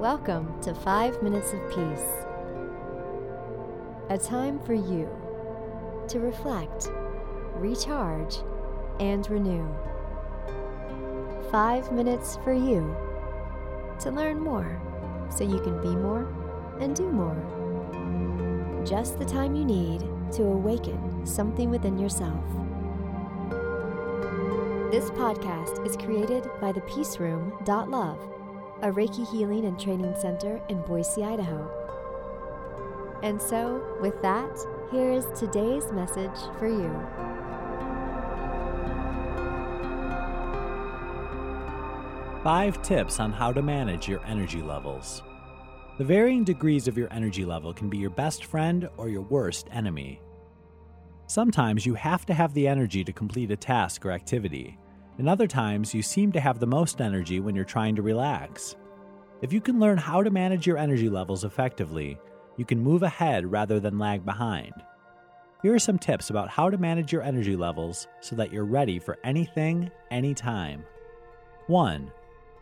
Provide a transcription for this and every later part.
Welcome to 5 Minutes of Peace. A time for you to reflect, recharge, and renew. 5 minutes for you to learn more so you can be more and do more. Just the time you need to awaken something within yourself. This podcast is created by the Peace Room. Love, a Reiki healing and training center in Boise, Idaho. And so, with that, here is today's message for you. Five tips on how to manage your energy levels. The varying degrees of your energy level can be your best friend or your worst enemy. Sometimes you have to have the energy to complete a task or activity, and other times you seem to have the most energy when you're trying to relax. If you can learn how to manage your energy levels effectively, you can move ahead rather than lag behind. Here are some tips about how to manage your energy levels so that you're ready for anything, anytime. 1.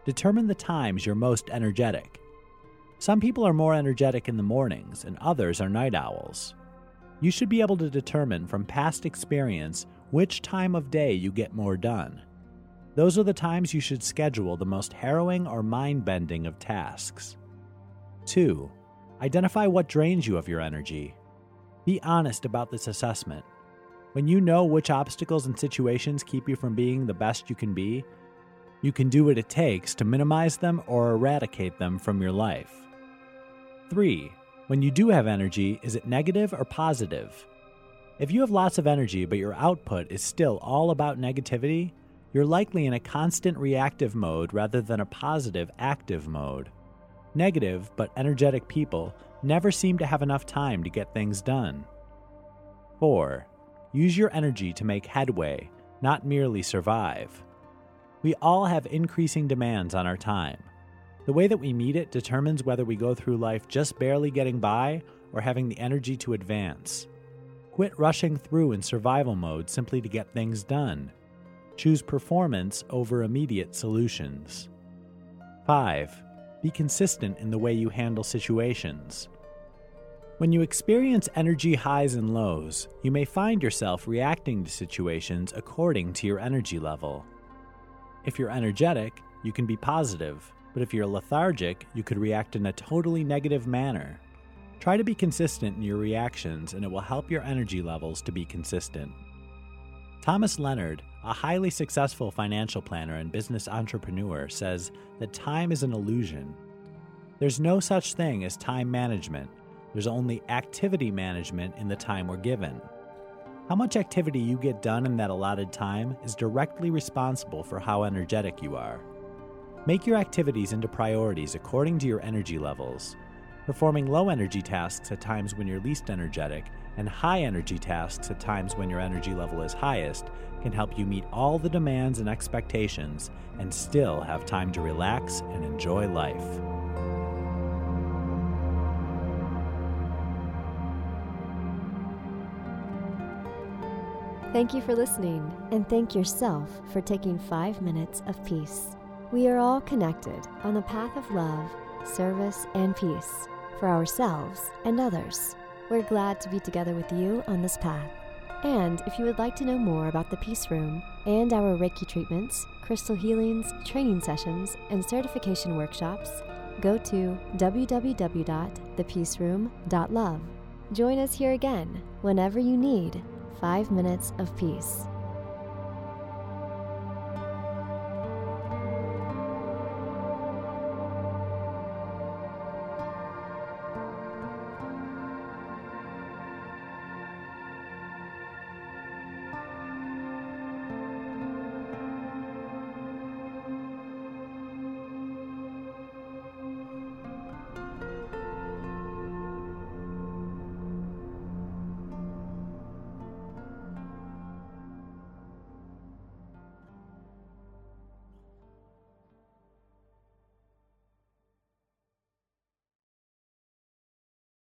Determine the times you're most energetic. Some people are more energetic in the mornings, and others are night owls. You should be able to determine from past experience which time of day you get more done. Those are the times you should schedule the most harrowing or mind bending of tasks. 2. Identify what drains you of your energy. Be honest about this assessment. When you know which obstacles and situations keep you from being the best you can be, you can do what it takes to minimize them or eradicate them from your life. 3. When you do have energy, is it negative or positive? If you have lots of energy but your output is still all about negativity, you're likely in a constant reactive mode rather than a positive active mode. Negative but energetic people never seem to have enough time to get things done. 4. Use your energy to make headway, not merely survive. We all have increasing demands on our time. The way that we meet it determines whether we go through life just barely getting by or having the energy to advance. Quit rushing through in survival mode simply to get things done. Choose performance over immediate solutions. 5. Be consistent in the way you handle situations. When you experience energy highs and lows, you may find yourself reacting to situations according to your energy level. If you're energetic, you can be positive, but if you're lethargic, you could react in a totally negative manner. Try to be consistent in your reactions, and it will help your energy levels to be consistent. Thomas Leonard, a highly successful financial planner and business entrepreneur, says that time is an illusion. There's no such thing as time management, there's only activity management in the time we're given. How much activity you get done in that allotted time is directly responsible for how energetic you are. Make your activities into priorities according to your energy levels. Performing low energy tasks at times when you're least energetic and high energy tasks at times when your energy level is highest can help you meet all the demands and expectations and still have time to relax and enjoy life. Thank you for listening, and thank yourself for taking five minutes of peace. We are all connected on the path of love, service, and peace for ourselves and others. We're glad to be together with you on this path. And if you would like to know more about the Peace Room and our Reiki treatments, crystal healings, training sessions, and certification workshops, go to www.thepeaceroom.love. Join us here again whenever you need five minutes of peace.